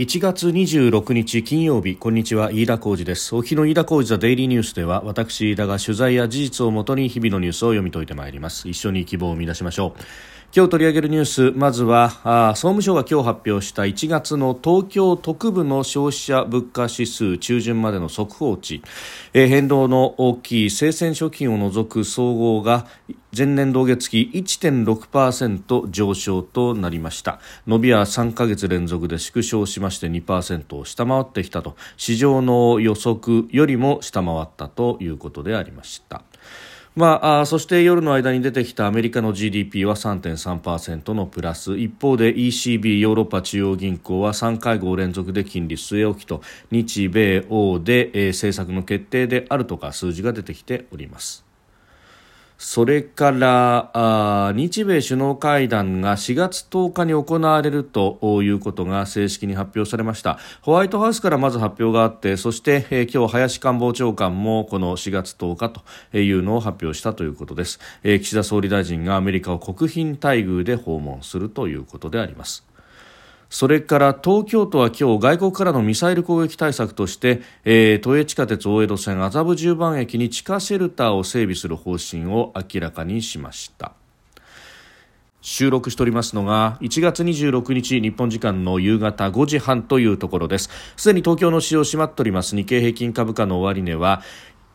1月26日金曜日こんにちは飯田浩二です。お日の飯田浩二ザデイリーニュースでは私飯田が取材や事実をもとに日々のニュースを読み解いてまいります。一緒に希望を見出しましょう。今日取り上げるニュースまずは総務省が今日発表した1月の東京特部の消費者物価指数中旬までの速報値、えー、変動の大きい生鮮食品を除く総合が前年同月期1.6%上昇となりました。伸びは3ヶ月連続で縮小しまして2%を下回ってきたと。市場の予測よりも下回ったということでありました。まあ、そして夜の間に出てきたアメリカの GDP は3.3%のプラス一方で ECB ヨーロッパ中央銀行は3会合連続で金利据え置きと日米欧で、えー、政策の決定であるとか数字が出てきております。それから日米首脳会談が4月10日に行われるということが正式に発表されました。ホワイトハウスからまず発表があってそして、えー、今日林官房長官もこの4月10日というのを発表したということです、えー、岸田総理大臣がアメリカを国賓待遇で訪問するということであります。それから東京都は今日外国からのミサイル攻撃対策として、えー、都営地下鉄大江戸線麻布十番駅に地下シェルターを整備する方針を明らかにしました。収録しておりますのが1月26日日本時間の夕方5時半というところです。すでに東京の市場閉まっております日経平均株価の終値は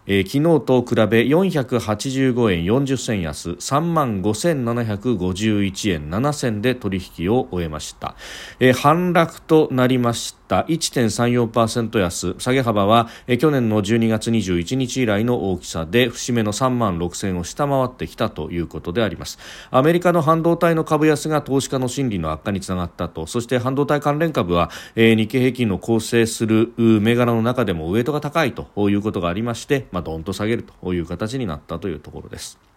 えー、昨日と比べ485円40銭安3万5751円7銭で取引を終えました、えー、反落となりました。1.34%安。下げ幅は、去年の12月21日以来の大きさで節目の3万6000を下回ってきたということであります。アメリカの半導体の株安が投資家の心理の悪化につながったと。そして半導体関連株は、日経平均の構成する銘柄の中でもウエイトが高いということがありましてまあ、どんと下げるという形になったというところです。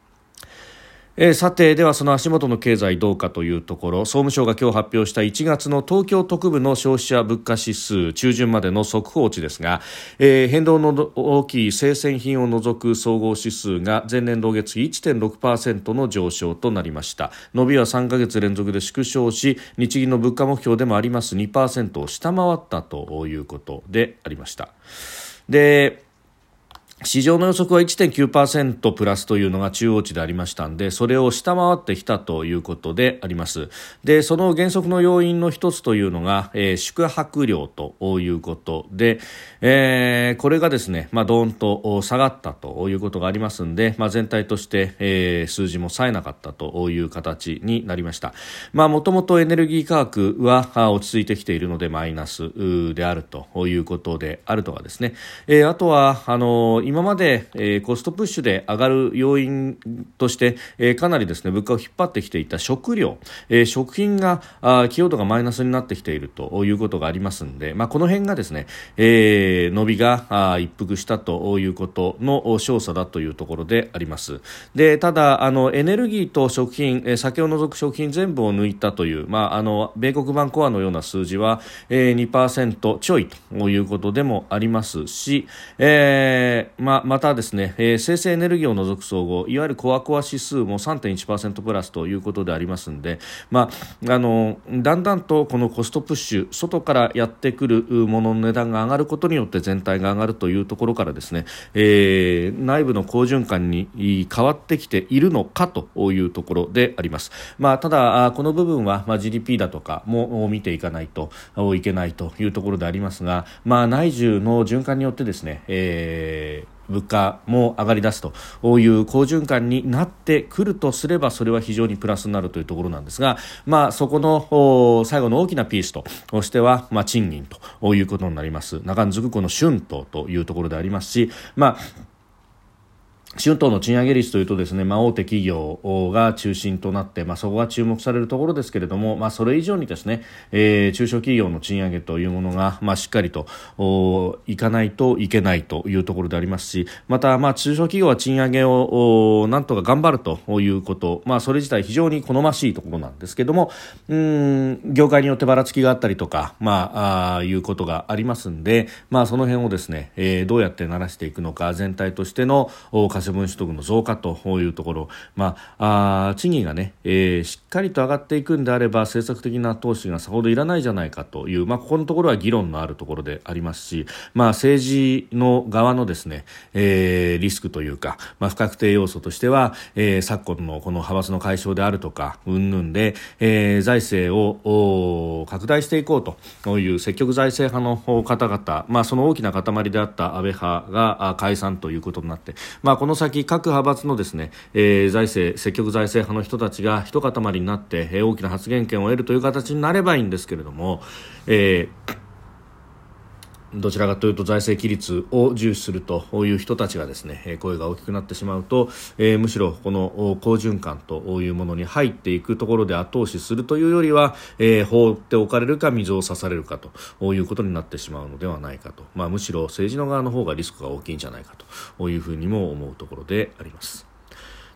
えー、さてではその足元の経済どうかというところ。総務省が今日発表した1月の東京特部の消費者物価指数中旬までの速報値ですが、えー、変動の大きい生鮮品を除く総合指数が前年同月比1.6%の上昇となりました。伸びは3ヶ月連続で縮小し日銀の物価目標でもあります2%を下回ったということでありました。で市場の予測は1.9%プラスというのが中央値でありましたんで、それを下回ってきたということであります。で、その減速の要因の一つというのが、えー、宿泊料ということで、えー、これがですね、まあ、どーんと下がったということがありますんで、まあ、全体として、えー、数字も冴えなかったという形になりました。まあ、もともとエネルギー価格は落ち着いてきているのでマイナスであるということであるとかですね、えー、あとは、あの今まで、えー、コストプッシュで上がる要因として、えー、かなりですね物価を引っ張ってきていた食料、えー、食品があ寄与度がマイナスになってきているということがありますので、まあ、この辺がですね、えー、伸びが一服したということの調査だというところであります。でただあのエネルギーと食品、えー、酒を除く食品全部を抜いたという、まあ、あの米国版コアのような数字は、えー、2%ちょいということでもありますし、えーままたですね、えー、生成エネルギーを除く総合いわゆるコアコア指数も3.1%プラスということでありますので、まあ、あのだんだんとこのコストプッシュ外からやってくるものの値段が上がることによって全体が上がるというところからですね、えー、内部の好循環に変わってきているのかというところであります。まあ、ただこの部分は、まあ、GDP だとかも見ていかないといけないというところでありますが、まあ、内需の循環によってですね、えー物価も上がり出すという好循環になってくるとすればそれは非常にプラスになるというところなんですが、まあ、そこの最後の大きなピースとしては、まあ、賃金ということになります中んずくこの春闘というところでありますし、まあ春闘の賃上げ率というとですね、まあ、大手企業が中心となって、まあ、そこが注目されるところですけれども、まあ、それ以上にですね、えー、中小企業の賃上げというものが、まあ、しっかりといかないといけないというところでありますしまた、まあ、中小企業は賃上げをなんとか頑張るということ、まあ、それ自体非常に好ましいところなんですけどもうん業界によってばらつきがあったりとか、まあ、あいうことがありますんで、まあ、その辺をですね、えー、どうやってならしていくのか全体としての稼社分取得の増加というところ、まあ、あ賃金がね、えー、しっかりと上がっていくんであれば政策的な投資がさほどいらないじゃないかという、まあ、ここのところは議論のあるところでありますし、まあ、政治の側のですね、えー、リスクというか、まあ、不確定要素としては、えー、昨今のこの派閥の解消であるとか、云々で、えー、財政を拡大していこうという積極財政派の方々、まあ、その大きな塊であった安倍派が解散ということになって、まあ、この先各派閥のですね、えー、財政積極財政派の人たちが一塊になって、えー、大きな発言権を得るという形になればいいんですけれども、えーどちらかというと財政規律を重視するという人たちがですね声が大きくなってしまうと、えー、むしろこの好循環というものに入っていくところで後押しするというよりは、えー、放っておかれるか水を差されるかということになってしまうのではないかと、まあ、むしろ政治の側の方がリスクが大きいんじゃないかというふうにも思うところであります。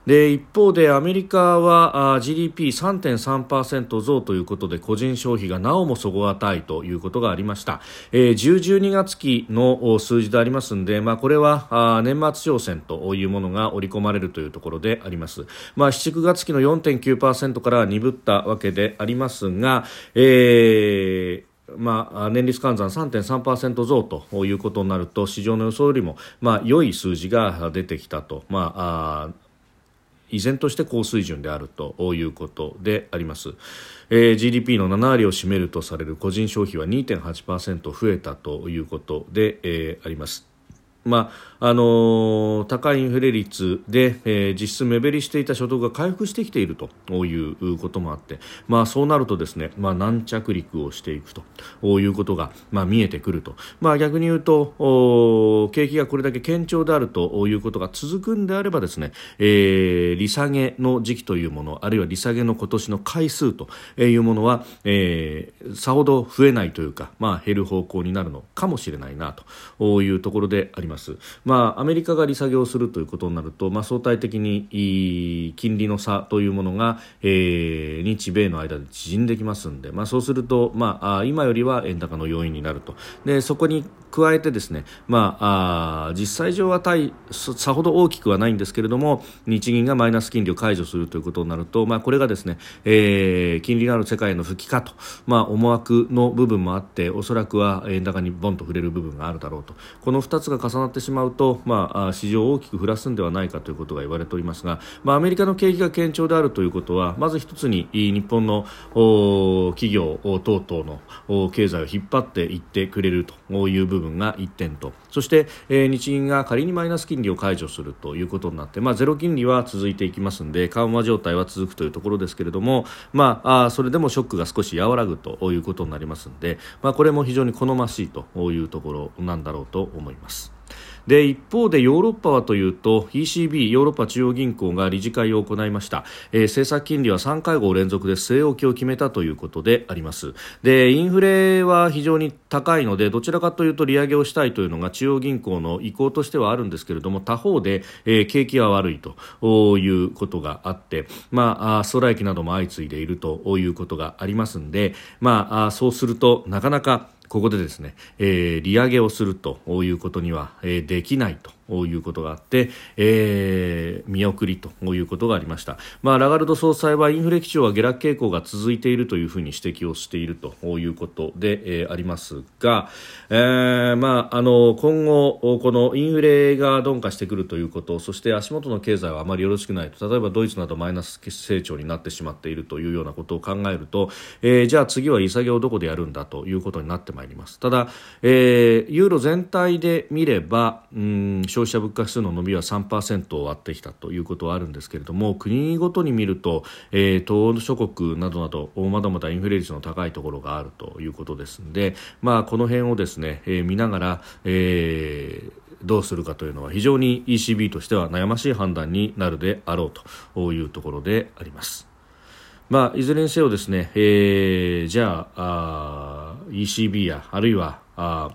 で一方でアメリカは GDP3.3% 増ということで個人消費がなおも底堅いということがありました、えー、10、12月期の数字でありますので、まあ、これは年末商戦というものが織り込まれるというところであります、まあ、7、9月期の4.9%から鈍ったわけでありますが、えーまあ、年率換算3.3%増ということになると市場の予想よりも、まあ、良い数字が出てきたと、まあ、依然として高水準であるということであります、えー、GDP の7割を占めるとされる個人消費は2.8%増えたということで、えー、あります。まああのー、高いインフレ率で、えー、実質目減りしていた所得が回復してきているということもあって、まあ、そうなるとですね、まあ、軟着陸をしていくということが、まあ、見えてくると、まあ、逆に言うと景気がこれだけ堅調であるということが続くんであればですね、えー、利下げの時期というものあるいは利下げの今年の回数というものは、えー、さほど増えないというか、まあ、減る方向になるのかもしれないなというところであります。ます、まあ、アメリカが利下げをするということになると、まあ、相対的に金利の差というものが、えー、日米の間で縮んできますので、まあ、そうすると、まあ、今よりは円高の要因になると。でそこに加えてですね、まあ、あ実際上は対さほど大きくはないんですけれども日銀がマイナス金利を解除するということになると、まあ、これがですね、えー、金利のある世界の復帰かと、まあ、思惑の部分もあっておそらくは円高にボンと触れる部分があるだろうと。この2つが重ななってしまうと、まあ、市場を大きく振らすんではないかということが言われておりますが、まあ、アメリカの景気が堅調であるということはまず一つに日本の企業等々の経済を引っ張っていってくれるという部分が1点とそして、えー、日銀が仮にマイナス金利を解除するということになって、まあ、ゼロ金利は続いていきますので緩和状態は続くというところですけれども、まあ、あそれでもショックが少し和らぐということになりますので、まあ、これも非常に好ましいというところなんだろうと思います。で一方でヨーロッパはというと ECB ヨーロッパ中央銀行が理事会を行いました、えー、政策金利は3会合連続で据え置きを決めたということであります。でインフレは非常に高いのでどちらかというと利上げをしたいというのが中央銀行の意向としてはあるんですけれども他方で、えー、景気は悪いということがあって、まあ、ストライキなども相次いでいるということがありますので、まあ、そうするとなかなかここでですね、えー、利上げをするということには、えー、できないと。いうことがあって、えー、見送りということがありました、まあ、ラガルド総裁はインフレ基調は下落傾向が続いているというふうに指摘をしているということで、えー、ありますが、えーまあ、あの今後このインフレが鈍化してくるということそして足元の経済はあまりよろしくないと例えばドイツなどマイナス成長になってしまっているというようなことを考えると、えー、じゃあ次は利下げをどこでやるんだということになってまいります。ただ、えー、ユーロ全体で見ればうん消費者物価指数の伸びは3%を割ってきたということはあるんですけれども国ごとに見ると、えー、東欧諸国などなどまだまだインフレ率の高いところがあるということですので、まあ、この辺をですね、えー、見ながら、えーどうするかというのは非常に ECB としては悩ましい判断になるであろうというところであります。まあ、いずれにせよですね、えー、じゃああ ECB やあるいはあ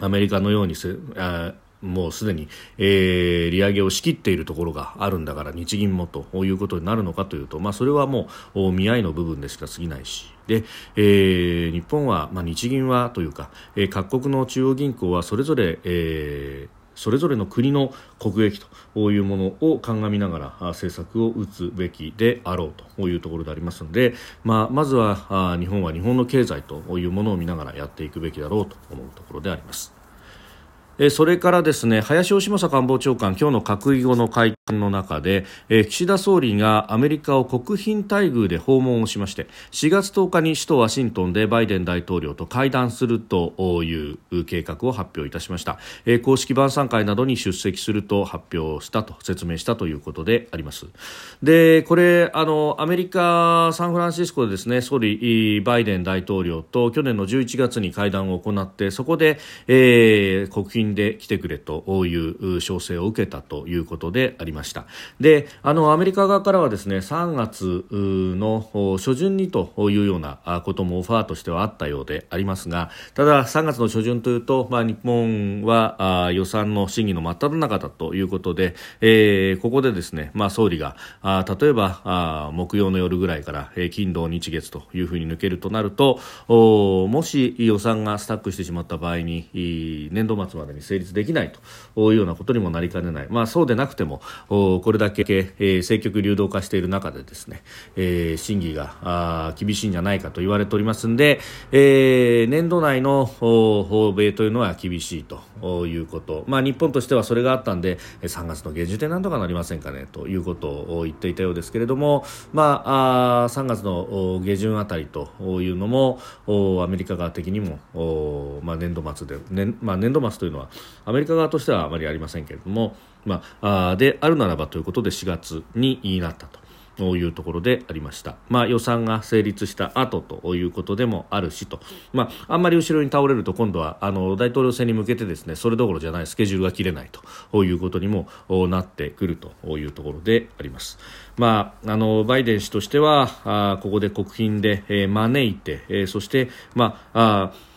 アメリカのようにせあもうすでに、えー、利上げを仕切っているところがあるんだから日銀もということになるのかというと、まあ、それはもう見合いの部分でしか過ぎないしで、えー、日本は、まあ、日銀はというか、えー、各国の中央銀行はそれぞれ、えーそれぞれの国の国益というものを鑑みながら政策を打つべきであろうというところでありますので、まあ、まずは日本は日本の経済というものを見ながらやっていくべきだろうと思うところであります。それからですね林芳正官房長官今日の閣議後の会見の中で岸田総理がアメリカを国賓待遇で訪問をしまして4月10日に首都ワシントンでバイデン大統領と会談するという計画を発表いたしました。公式晩餐会などに出席すると発表したと説明したということであります。でこれあのアメリカサンフランシスコでですね総理バイデン大統領と去年の11月に会談を行ってそこで、えー、国賓で来てくれという招請を受けたということでありました。であのアメリカ側からはですね3月の初旬にというようなこともオファーとしてはあったようでありますがただ3月の初旬というと、まあ、日本は予算の審議の真っ只中だということで、えー、ここでですね、まあ、総理があ例えばあ木曜の夜ぐらいから、え、金土日月というふうに抜けるとなるともし予算がスタックしてしまった場合に年度末までに成立できないというようなことにもなりかねない、まあ、そうでなくてもこれだけ、政局流動化している中でですね、えー、審議が厳しいんじゃないかと言われておりますので、えー、年度内の訪米というのは厳しいということ、まあ、日本としてはそれがあったんで3月の下旬でなんとかなりませんかねということを言っていたようですけれども、まあ、あ3月の下旬あたりというのもアメリカ側的にも、まあ、年度末で、年まあ、年度末というのはアメリカ側としてはあまりありませんけれども、まあ、あであるならばということで4月になったと。というところでありました、まあ、予算が成立した後ということでもあるしと、まあ、あんまり後ろに倒れると今度はあの大統領選に向けてですねそれどころじゃないスケジュールが切れないということにもなってくるというところであります、まあ、あのバイデン氏としてはあここで国賓で、えー、招いて、えー、そして、まああ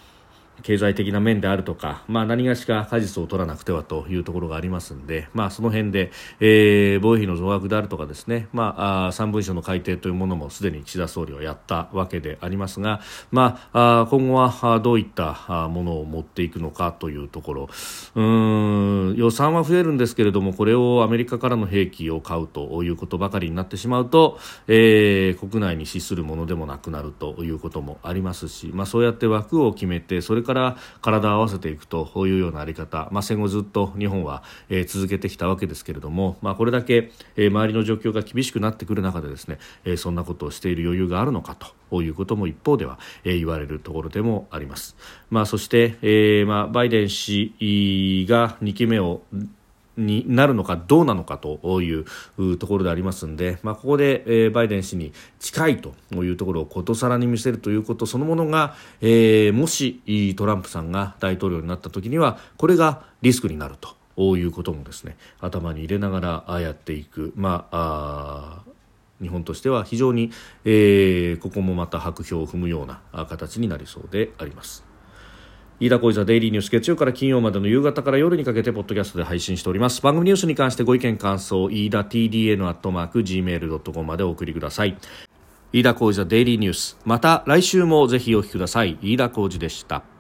経済的な面であるとか、まあ、何がしか果実を取らなくてはというところがありますので、まあ、その辺で、えー、防衛費の増額であるとかですね、まあ、あ3文書の改定というものもすでに岸田総理はやったわけでありますが、まあ、あ今後はどういったものを持っていくのかというところ。うん予算は増えるんですけれどもこれをアメリカからの兵器を買うということばかりになってしまうと、えー、国内に資するものでもなくなるということもありますし、まあ、そうやって枠を決めてそれから体を合わせていくというようなあり方、まあ、戦後ずっと日本は、えー、続けてきたわけですけれども、まあ、これだけ、えー、周りの状況が厳しくなってくる中でですね、えー、そんなことをしている余裕があるのかということも一方では、えー、言われるところでもあります。まあ、そして、えーまあ、バイデン氏が2期目をになるのかどうなのかというところでありますので、まあ、ここで、えー、バイデン氏に近いというところをことさらに見せるということそのものが、えー、もしトランプさんが大統領になった時にはこれがリスクになるということもですね頭に入れながらやっていく、まあ、あ日本としては非常に、えー、ここもまた白票を踏むような形になりそうであります。飯田小泉デイリーニュース月曜から金曜までの夕方から夜にかけてポッドキャストで配信しております。番組ニュースに関してご意見感想飯田 TDN アットマーク Gmail.com までお送りください。飯田小泉デイリーニュース。また来週もぜひお聞きください。飯田小泉でした。